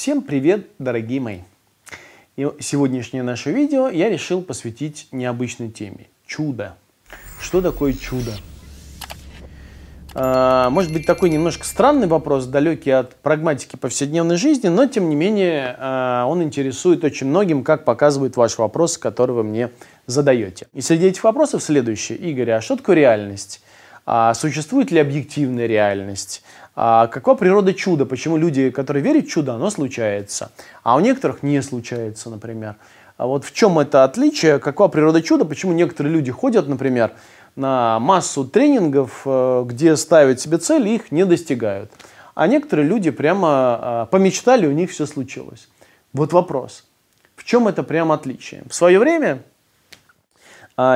Всем привет, дорогие мои! И сегодняшнее наше видео я решил посвятить необычной теме – чудо. Что такое чудо? А, может быть такой немножко странный вопрос, далекий от прагматики повседневной жизни, но тем не менее а, он интересует очень многим, как показывает ваш вопрос, который вы мне задаете. И среди этих вопросов следующее. Игорь, а что такое реальность? А существует ли объективная реальность? А какова природа чуда? Почему люди, которые верят в чудо, оно случается, а у некоторых не случается, например? А вот в чем это отличие? Какова природа чуда? Почему некоторые люди ходят, например, на массу тренингов, э, где ставят себе цели, их не достигают. А некоторые люди прямо э, помечтали, у них все случилось. Вот вопрос. В чем это прямо отличие? В свое время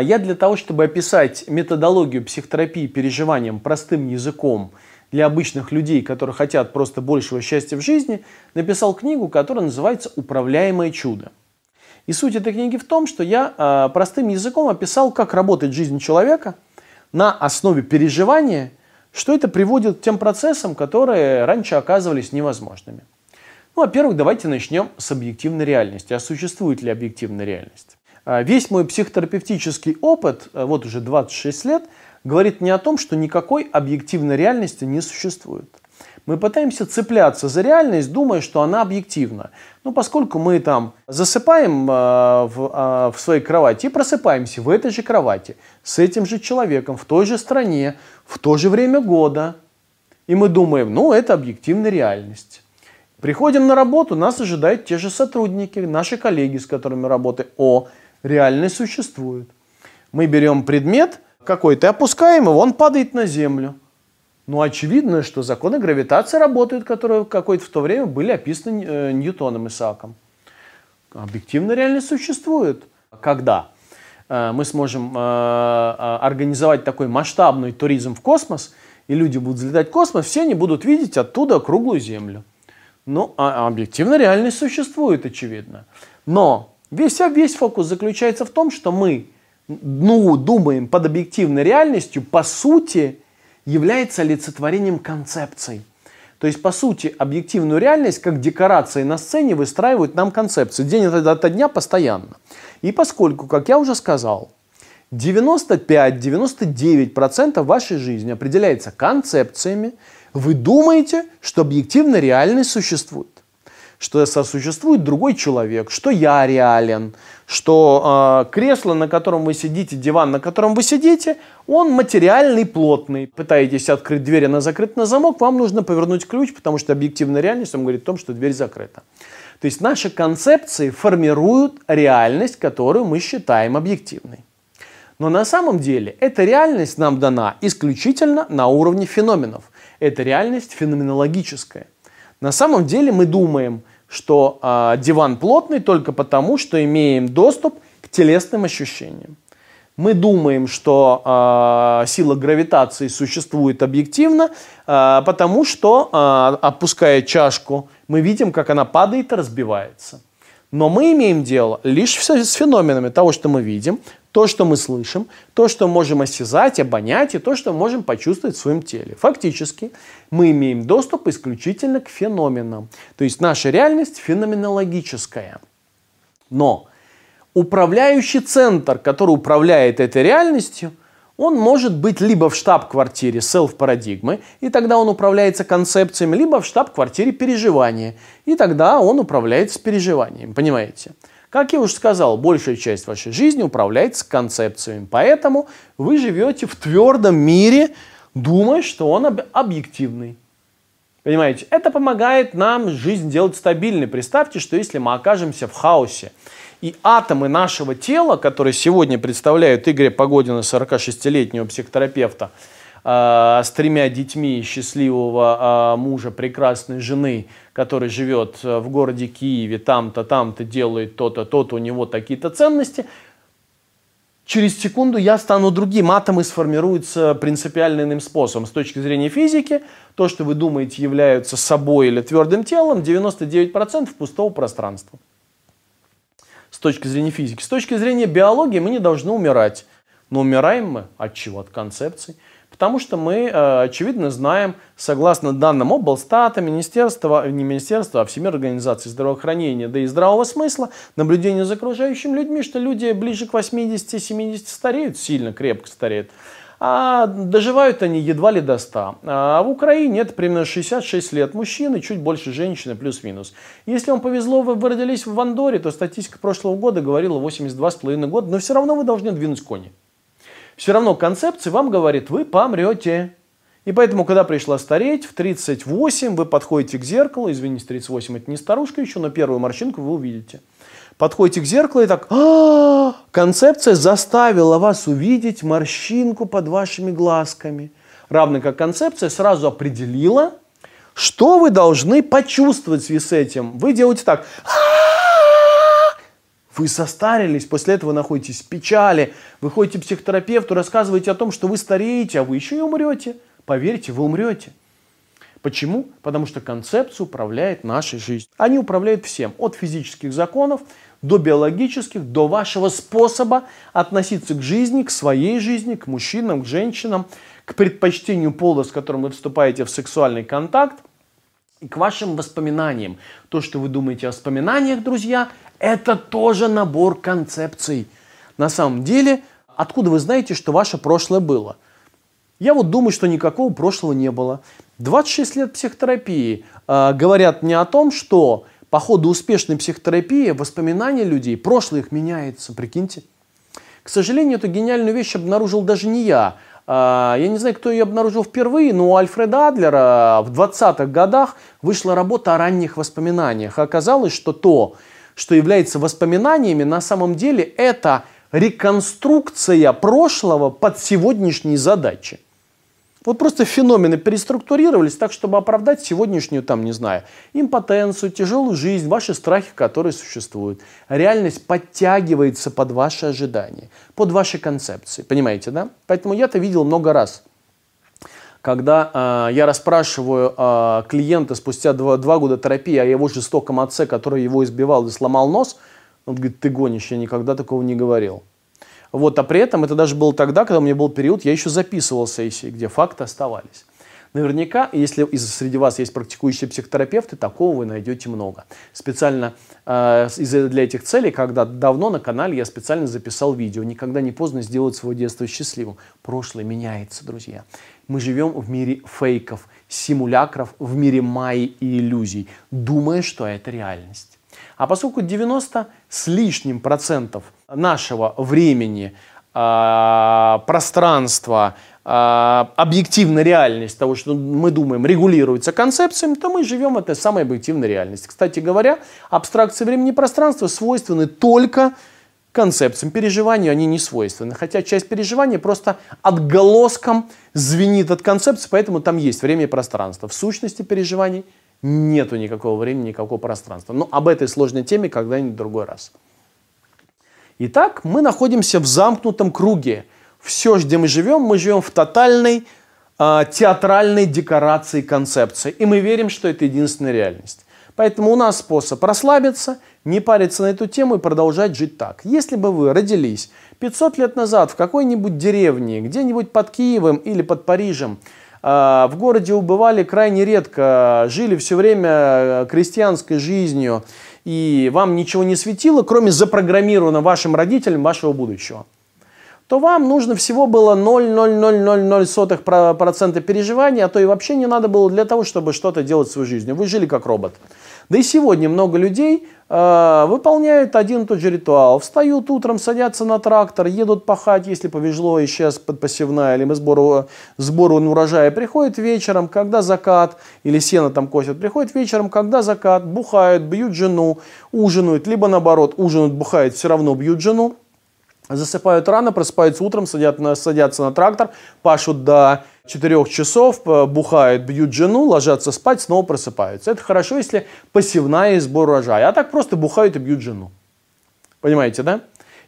я для того, чтобы описать методологию психотерапии переживанием простым языком для обычных людей, которые хотят просто большего счастья в жизни, написал книгу, которая называется «Управляемое чудо». И суть этой книги в том, что я э, простым языком описал, как работает жизнь человека на основе переживания, что это приводит к тем процессам, которые раньше оказывались невозможными. Ну, во-первых, давайте начнем с объективной реальности. А существует ли объективная реальность? Э, весь мой психотерапевтический опыт, э, вот уже 26 лет, говорит не о том, что никакой объективной реальности не существует мы пытаемся цепляться за реальность, думая, что она объективна. Ну, поскольку мы там засыпаем э, в, э, в своей кровати и просыпаемся в этой же кровати, с этим же человеком, в той же стране, в то же время года, и мы думаем, ну, это объективная реальность. Приходим на работу, нас ожидают те же сотрудники, наши коллеги, с которыми работаем. О, реальность существует. Мы берем предмет какой-то, опускаем его, он падает на землю. Ну, очевидно, что законы гравитации работают, которые какое-то в то время были описаны э, Ньютоном Исааком. Объективная реальность существует. Когда э, мы сможем э, организовать такой масштабный туризм в космос, и люди будут взлетать в космос, все они будут видеть оттуда круглую Землю. Ну, а объективная реальность существует, очевидно. Но весь, весь фокус заключается в том, что мы ну, думаем под объективной реальностью, по сути, является олицетворением концепций. То есть, по сути, объективную реальность, как декорации на сцене, выстраивают нам концепции день ото дня постоянно. И поскольку, как я уже сказал, 95-99% вашей жизни определяется концепциями, вы думаете, что объективная реальность существует что сосуществует другой человек, что я реален, что э, кресло, на котором вы сидите, диван, на котором вы сидите, он материальный, плотный. Пытаетесь открыть дверь, она закрыта на замок, вам нужно повернуть ключ, потому что объективная реальность вам говорит о том, что дверь закрыта. То есть наши концепции формируют реальность, которую мы считаем объективной. Но на самом деле эта реальность нам дана исключительно на уровне феноменов. Это реальность феноменологическая. На самом деле мы думаем – что э, диван плотный только потому, что имеем доступ к телесным ощущениям. Мы думаем, что э, сила гравитации существует объективно, э, потому что, э, опуская чашку, мы видим, как она падает и разбивается. Но мы имеем дело лишь с феноменами того, что мы видим, то, что мы слышим, то, что можем осязать, обонять и то, что можем почувствовать в своем теле. Фактически мы имеем доступ исключительно к феноменам. То есть наша реальность феноменологическая. Но управляющий центр, который управляет этой реальностью, он может быть либо в штаб-квартире селф-парадигмы, и тогда он управляется концепциями, либо в штаб-квартире переживания, и тогда он управляется переживанием. Понимаете? Как я уже сказал, большая часть вашей жизни управляется концепциями. Поэтому вы живете в твердом мире, думая, что он об- объективный. Понимаете, это помогает нам жизнь делать стабильной. Представьте, что если мы окажемся в хаосе, и атомы нашего тела, которые сегодня представляют Игоря Погодина, 46-летнего психотерапевта, с тремя детьми, счастливого э, мужа, прекрасной жены, который живет э, в городе Киеве, там-то, там-то делает то-то, то-то, у него такие-то ценности, через секунду я стану другим. Атомы сформируются принципиально иным способом. С точки зрения физики, то, что вы думаете является собой или твердым телом, 99% пустого пространства. С точки зрения физики. С точки зрения биологии мы не должны умирать. Но умираем мы от чего? От концепций. Потому что мы, э, очевидно, знаем, согласно данным облстата, министерства, не министерства, а Всемирной организации здравоохранения, да и здравого смысла, наблюдения за окружающими людьми, что люди ближе к 80-70 стареют, сильно крепко стареют, а доживают они едва ли до 100. А в Украине это примерно 66 лет мужчины, чуть больше женщины, плюс-минус. Если вам повезло, вы родились в Андоре, то статистика прошлого года говорила 82,5 года, но все равно вы должны двинуть кони все равно концепция вам говорит, вы помрете. И поэтому, когда пришла стареть, в 38 вы подходите к зеркалу, извините, 38 это не старушка еще, но первую морщинку вы увидите. Подходите к зеркалу и так, а концепция заставила вас увидеть морщинку под вашими глазками. Равно как концепция сразу определила, что вы должны почувствовать в связи с этим. Вы делаете так, вы состарились, после этого находитесь в печали, вы ходите к психотерапевту, рассказываете о том, что вы стареете, а вы еще и умрете. Поверьте, вы умрете. Почему? Потому что концепция управляет нашей жизнью. Они управляют всем, от физических законов до биологических, до вашего способа относиться к жизни, к своей жизни, к мужчинам, к женщинам, к предпочтению пола, с которым вы вступаете в сексуальный контакт, и к вашим воспоминаниям. То, что вы думаете о воспоминаниях, друзья, это тоже набор концепций. На самом деле, откуда вы знаете, что ваше прошлое было? Я вот думаю, что никакого прошлого не было. 26 лет психотерапии э, говорят мне о том, что по ходу успешной психотерапии воспоминания людей, прошлое их меняется, прикиньте. К сожалению, эту гениальную вещь обнаружил даже не я. Э, я не знаю, кто ее обнаружил впервые, но у Альфреда Адлера в 20-х годах вышла работа о ранних воспоминаниях. оказалось, что то, что является воспоминаниями, на самом деле это реконструкция прошлого под сегодняшние задачи. Вот просто феномены переструктурировались так, чтобы оправдать сегодняшнюю, там, не знаю, импотенцию, тяжелую жизнь, ваши страхи, которые существуют. Реальность подтягивается под ваши ожидания, под ваши концепции. Понимаете, да? Поэтому я это видел много раз когда э, я расспрашиваю э, клиента спустя два, два года терапии о его жестоком отце, который его избивал и сломал нос, он говорит, ты гонишь, я никогда такого не говорил. Вот, а при этом это даже было тогда, когда у меня был период, я еще записывал сессии, где факты оставались. Наверняка, если среди вас есть практикующие психотерапевты, такого вы найдете много. Специально э, для этих целей, когда давно на канале я специально записал видео. Никогда не поздно сделать свое детство счастливым. Прошлое меняется, друзья. Мы живем в мире фейков, симулякров, в мире майи и иллюзий, думая, что это реальность. А поскольку 90 с лишним процентов нашего времени, э, пространства, объективная реальность того, что мы думаем, регулируется концепциями, то мы живем в этой самой объективной реальности. Кстати говоря, абстракции времени и пространства свойственны только концепциям переживанию они не свойственны. Хотя часть переживания просто отголоском звенит от концепции, поэтому там есть время и пространство. В сущности переживаний нету никакого времени, никакого пространства. Но об этой сложной теме когда-нибудь в другой раз. Итак, мы находимся в замкнутом круге. Все, где мы живем, мы живем в тотальной э, театральной декорации концепции. И мы верим, что это единственная реальность. Поэтому у нас способ расслабиться, не париться на эту тему и продолжать жить так. Если бы вы родились 500 лет назад в какой-нибудь деревне, где-нибудь под Киевом или под Парижем, а, в городе убывали крайне редко, жили все время э, крестьянской жизнью, и вам ничего не светило, кроме запрограммированного вашим родителям вашего будущего, то вам нужно всего было 0,0000% переживаний, а то и вообще не надо было для того, чтобы что-то делать в своей жизни. Вы жили как робот. Да и сегодня много людей э, выполняют один и тот же ритуал. Встают утром, садятся на трактор, едут пахать, если повезло, и сейчас под посевная или сбору, сбору урожая. Приходят вечером, когда закат, или сено там косят, приходят вечером, когда закат, бухают, бьют жену, ужинают, либо наоборот, ужинают, бухают, все равно бьют жену засыпают рано, просыпаются утром, садят на, садятся на трактор, пашут до 4 часов, бухают, бьют жену, ложатся спать, снова просыпаются. Это хорошо, если посевная и сбор урожая. А так просто бухают и бьют жену. Понимаете, да?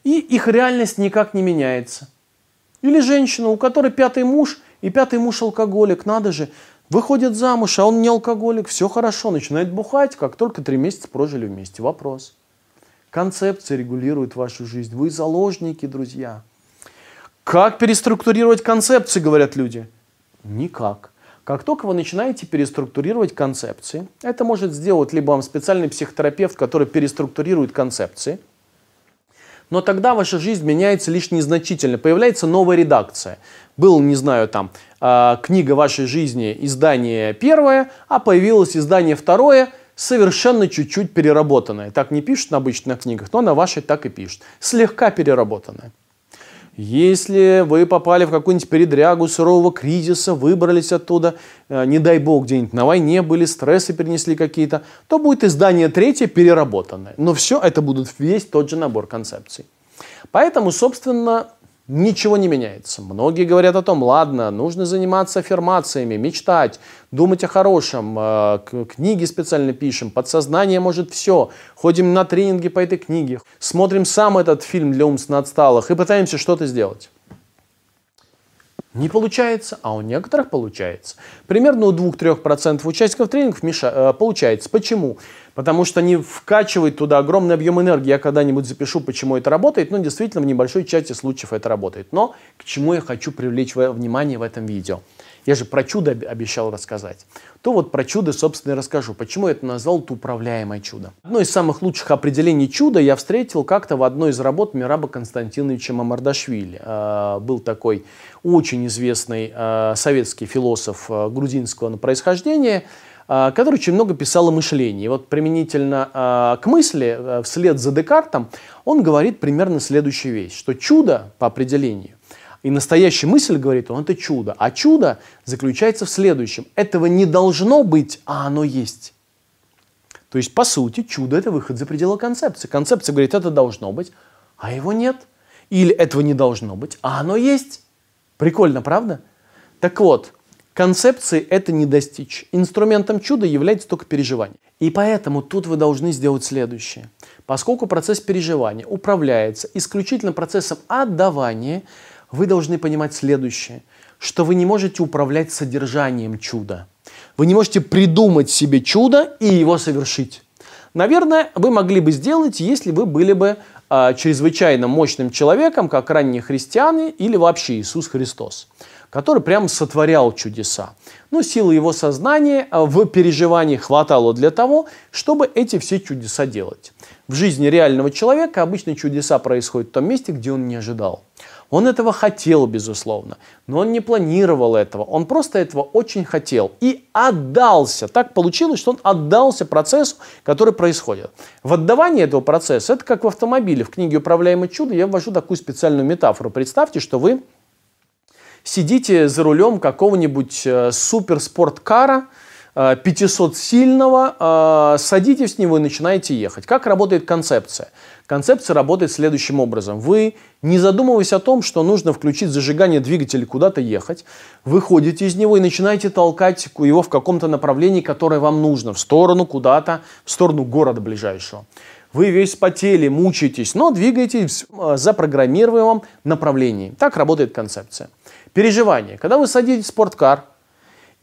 И их реальность никак не меняется. Или женщина, у которой пятый муж, и пятый муж алкоголик, надо же, выходит замуж, а он не алкоголик, все хорошо, начинает бухать, как только три месяца прожили вместе. Вопрос. Концепция регулирует вашу жизнь. Вы заложники, друзья. Как переструктурировать концепции, говорят люди. Никак. Как только вы начинаете переструктурировать концепции, это может сделать либо вам специальный психотерапевт, который переструктурирует концепции, но тогда ваша жизнь меняется лишь незначительно, появляется новая редакция. Был, не знаю, там, э, книга вашей жизни, издание первое, а появилось издание второе, совершенно чуть-чуть переработанное. Так не пишут на обычных книгах, но на вашей так и пишут. Слегка переработанное. Если вы попали в какую-нибудь передрягу сурового кризиса, выбрались оттуда, э, не дай бог, где-нибудь на войне были, стрессы перенесли какие-то, то будет издание третье переработанное. Но все это будут весь тот же набор концепций. Поэтому, собственно, Ничего не меняется. Многие говорят о том, ладно, нужно заниматься аффирмациями, мечтать, думать о хорошем, э, книги специально пишем, подсознание может все. Ходим на тренинги по этой книге, смотрим сам этот фильм для умственно отсталых и пытаемся что-то сделать. Не получается, а у некоторых получается. Примерно у 2-3% участников тренингов меша, э, получается. Почему? Потому что они вкачивают туда огромный объем энергии. Я когда-нибудь запишу, почему это работает. Ну, действительно, в небольшой части случаев это работает. Но к чему я хочу привлечь внимание в этом видео? Я же про чудо обещал рассказать. То вот про чудо, собственно, и расскажу. Почему я это назвал «это управляемое чудо». Одно из самых лучших определений чуда я встретил как-то в одной из работ Мираба Константиновича Мамардашвили. А, был такой очень известный а, советский философ а, грузинского происхождения, который очень много писал о мышлении. Вот применительно к мысли, вслед за Декартом, он говорит примерно следующую вещь, что чудо по определению и настоящая мысль, говорит он, это чудо. А чудо заключается в следующем. Этого не должно быть, а оно есть. То есть, по сути, чудо – это выход за пределы концепции. Концепция говорит, это должно быть, а его нет. Или этого не должно быть, а оно есть. Прикольно, правда? Так вот, концепции это не достичь. Инструментом чуда является только переживание. И поэтому тут вы должны сделать следующее. Поскольку процесс переживания управляется исключительно процессом отдавания, вы должны понимать следующее, что вы не можете управлять содержанием чуда. Вы не можете придумать себе чудо и его совершить. Наверное, вы могли бы сделать, если вы были бы э, чрезвычайно мощным человеком, как ранние христиане или вообще Иисус Христос, который прям сотворял чудеса. Но силы его сознания а, в переживании хватало для того, чтобы эти все чудеса делать. В жизни реального человека обычно чудеса происходят в том месте, где он не ожидал. Он этого хотел, безусловно, но он не планировал этого. Он просто этого очень хотел и отдался. Так получилось, что он отдался процессу, который происходит. В отдавании этого процесса, это как в автомобиле. В книге «Управляемое чудо» я ввожу такую специальную метафору. Представьте, что вы сидите за рулем какого-нибудь э, суперспорткара, 500-сильного, э, садитесь в него и начинаете ехать. Как работает концепция? Концепция работает следующим образом. Вы, не задумываясь о том, что нужно включить зажигание двигателя куда-то ехать, выходите из него и начинаете толкать его в каком-то направлении, которое вам нужно, в сторону куда-то, в сторону города ближайшего. Вы весь потели, мучаетесь, но двигаетесь в запрограммируемом направлении. Так работает концепция. Переживание. Когда вы садитесь в спорткар,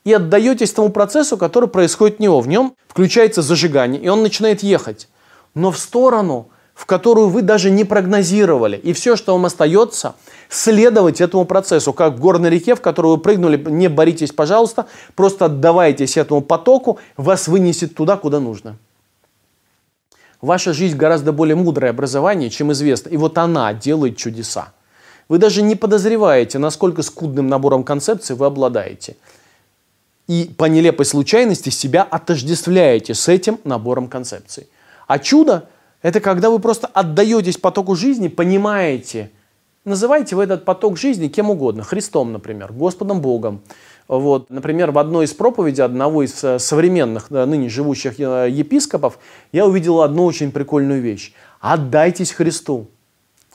и отдаетесь тому процессу, который происходит в него. В нем включается зажигание, и он начинает ехать. Но в сторону, в которую вы даже не прогнозировали. И все, что вам остается, следовать этому процессу, как в горной реке, в которую вы прыгнули, не боритесь, пожалуйста, просто отдавайтесь этому потоку, вас вынесет туда, куда нужно. Ваша жизнь гораздо более мудрое образование, чем известно. И вот она делает чудеса. Вы даже не подозреваете, насколько скудным набором концепций вы обладаете. И по нелепой случайности себя отождествляете с этим набором концепций. А чудо это когда вы просто отдаетесь потоку жизни, понимаете, называйте вы этот поток жизни кем угодно, Христом, например, Господом Богом. Вот, например, в одной из проповедей одного из э, современных э, ныне живущих э, епископов я увидел одну очень прикольную вещь. Отдайтесь Христу.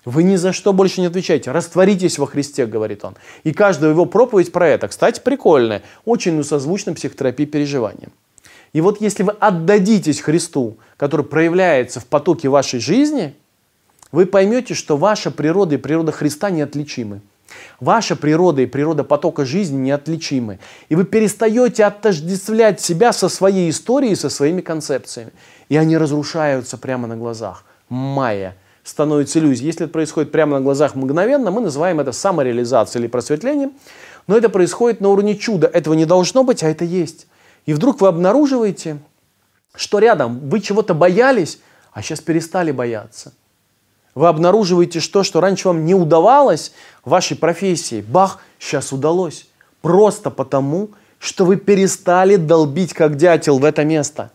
Вы ни за что больше не отвечаете. Растворитесь во Христе, говорит он. И каждая его проповедь про это. Кстати, прикольная. Очень созвучна психотерапии переживаниям. И вот если вы отдадитесь Христу, который проявляется в потоке вашей жизни, вы поймете, что ваша природа и природа Христа неотличимы. Ваша природа и природа потока жизни неотличимы. И вы перестаете отождествлять себя со своей историей, со своими концепциями. И они разрушаются прямо на глазах. Майя, становится иллюзией. Если это происходит прямо на глазах мгновенно, мы называем это самореализацией или просветлением. Но это происходит на уровне чуда. Этого не должно быть, а это есть. И вдруг вы обнаруживаете, что рядом вы чего-то боялись, а сейчас перестали бояться. Вы обнаруживаете что, что раньше вам не удавалось вашей профессии. Бах, сейчас удалось. Просто потому, что вы перестали долбить как дятел в это место.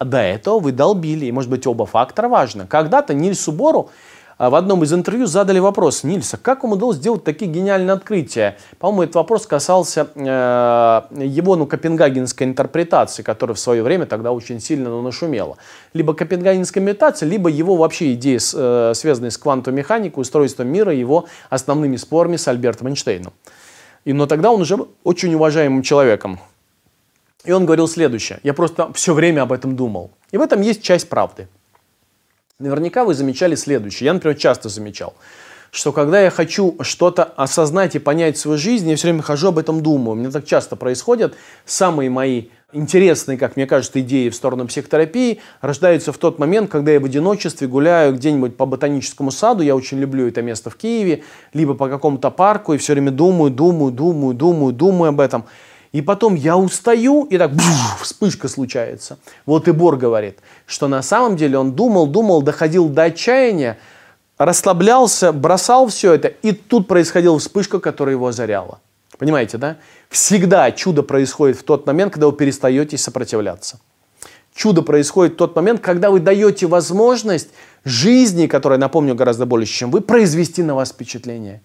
А до этого вы долбили. И, может быть, оба фактора важны. Когда-то Нильсу Бору а, в одном из интервью задали вопрос Нильса, как вам удалось сделать такие гениальные открытия? По-моему, этот вопрос касался э, его ну, копенгагенской интерпретации, которая в свое время тогда очень сильно ну, нашумела. Либо копенгагенская медитация, либо его вообще идеи, э, связанные с квантовой механикой, устройством мира, его основными спорами с Альбертом Эйнштейном. И, но тогда он уже очень уважаемым человеком. И он говорил следующее. Я просто все время об этом думал. И в этом есть часть правды. Наверняка вы замечали следующее. Я, например, часто замечал, что когда я хочу что-то осознать и понять в своей жизни, я все время хожу об этом думаю. Мне так часто происходит. Самые мои интересные, как мне кажется, идеи в сторону психотерапии рождаются в тот момент, когда я в одиночестве гуляю где-нибудь по ботаническому саду, я очень люблю это место в Киеве, либо по какому-то парку, и все время думаю, думаю, думаю, думаю, думаю об этом. И потом я устаю, и так бфф, вспышка случается. Вот и Бор говорит, что на самом деле он думал, думал, доходил до отчаяния, расслаблялся, бросал все это, и тут происходила вспышка, которая его озаряла. Понимаете, да? Всегда чудо происходит в тот момент, когда вы перестаете сопротивляться. Чудо происходит в тот момент, когда вы даете возможность жизни, которая, напомню, гораздо больше, чем вы, произвести на вас впечатление.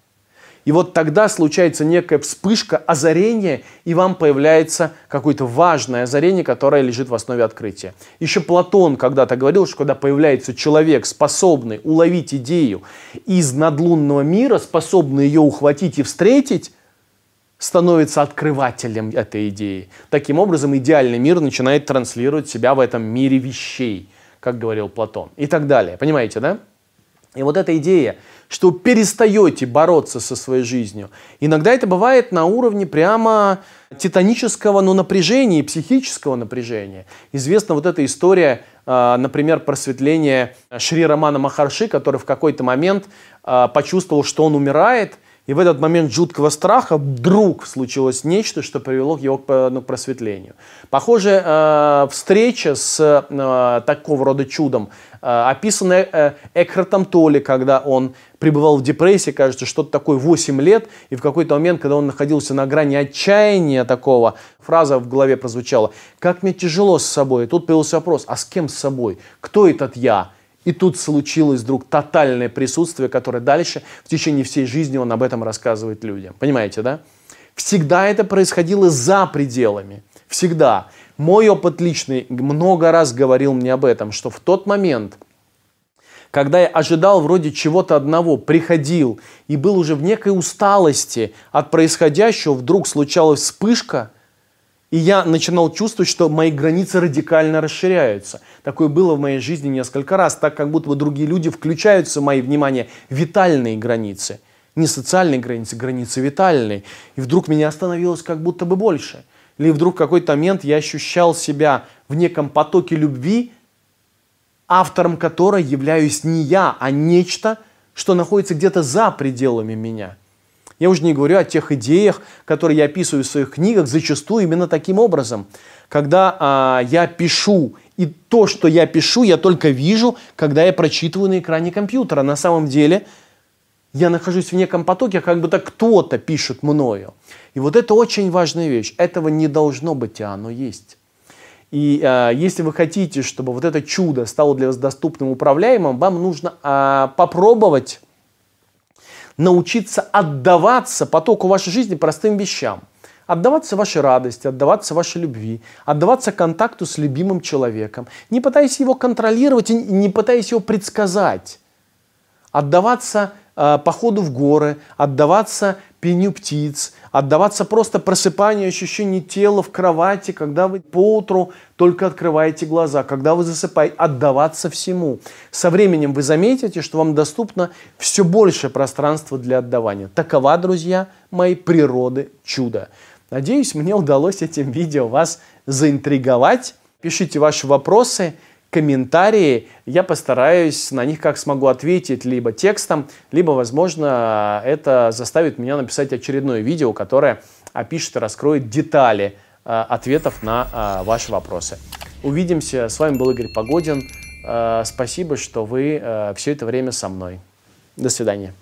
И вот тогда случается некая вспышка, озарение, и вам появляется какое-то важное озарение, которое лежит в основе открытия. Еще Платон когда-то говорил, что когда появляется человек, способный уловить идею из надлунного мира, способный ее ухватить и встретить, становится открывателем этой идеи. Таким образом, идеальный мир начинает транслировать себя в этом мире вещей, как говорил Платон, и так далее. Понимаете, да? И вот эта идея, что перестаете бороться со своей жизнью, иногда это бывает на уровне прямо титанического ну, напряжения психического напряжения. Известна вот эта история, а, например, просветления Шри Романа Махарши, который в какой-то момент а, почувствовал, что он умирает, и в этот момент жуткого страха вдруг случилось нечто, что привело к его ну, просветлению. Похоже, э, встреча с э, такого рода чудом э, описана э, Экхартом Толли, когда он пребывал в депрессии, кажется, что-то такое 8 лет, и в какой-то момент, когда он находился на грани отчаяния такого, фраза в голове прозвучала «Как мне тяжело с собой». И тут появился вопрос «А с кем с собой? Кто этот я?» И тут случилось вдруг тотальное присутствие, которое дальше в течение всей жизни он об этом рассказывает людям. Понимаете, да? Всегда это происходило за пределами. Всегда. Мой опыт личный много раз говорил мне об этом, что в тот момент, когда я ожидал вроде чего-то одного, приходил и был уже в некой усталости от происходящего, вдруг случалась вспышка, и я начинал чувствовать, что мои границы радикально расширяются. Такое было в моей жизни несколько раз, так как будто бы другие люди включаются в мои, внимание, витальные границы. Не социальные границы, границы витальные. И вдруг меня остановилось как будто бы больше. Или вдруг в какой-то момент я ощущал себя в неком потоке любви, автором которой являюсь не я, а нечто, что находится где-то за пределами меня – я уже не говорю о тех идеях, которые я описываю в своих книгах, зачастую именно таким образом. Когда а, я пишу, и то, что я пишу, я только вижу, когда я прочитываю на экране компьютера. На самом деле я нахожусь в неком потоке, как будто кто-то пишет мною. И вот это очень важная вещь. Этого не должно быть, а оно есть. И э, если вы хотите, чтобы вот это чудо стало для вас доступным, управляемым, вам нужно э, попробовать научиться отдаваться потоку вашей жизни простым вещам. Отдаваться вашей радости, отдаваться вашей любви, отдаваться контакту с любимым человеком, не пытаясь его контролировать и не пытаясь его предсказать. Отдаваться э, походу в горы, отдаваться пению птиц, отдаваться просто просыпанию ощущений тела в кровати, когда вы поутру только открываете глаза, когда вы засыпаете, отдаваться всему. Со временем вы заметите, что вам доступно все больше пространства для отдавания. Такова, друзья, моей природы чудо. Надеюсь, мне удалось этим видео вас заинтриговать. Пишите ваши вопросы, комментарии, я постараюсь на них как смогу ответить либо текстом, либо, возможно, это заставит меня написать очередное видео, которое опишет и раскроет детали э, ответов на э, ваши вопросы. Увидимся. С вами был Игорь Погодин. Э, спасибо, что вы все это время со мной. До свидания.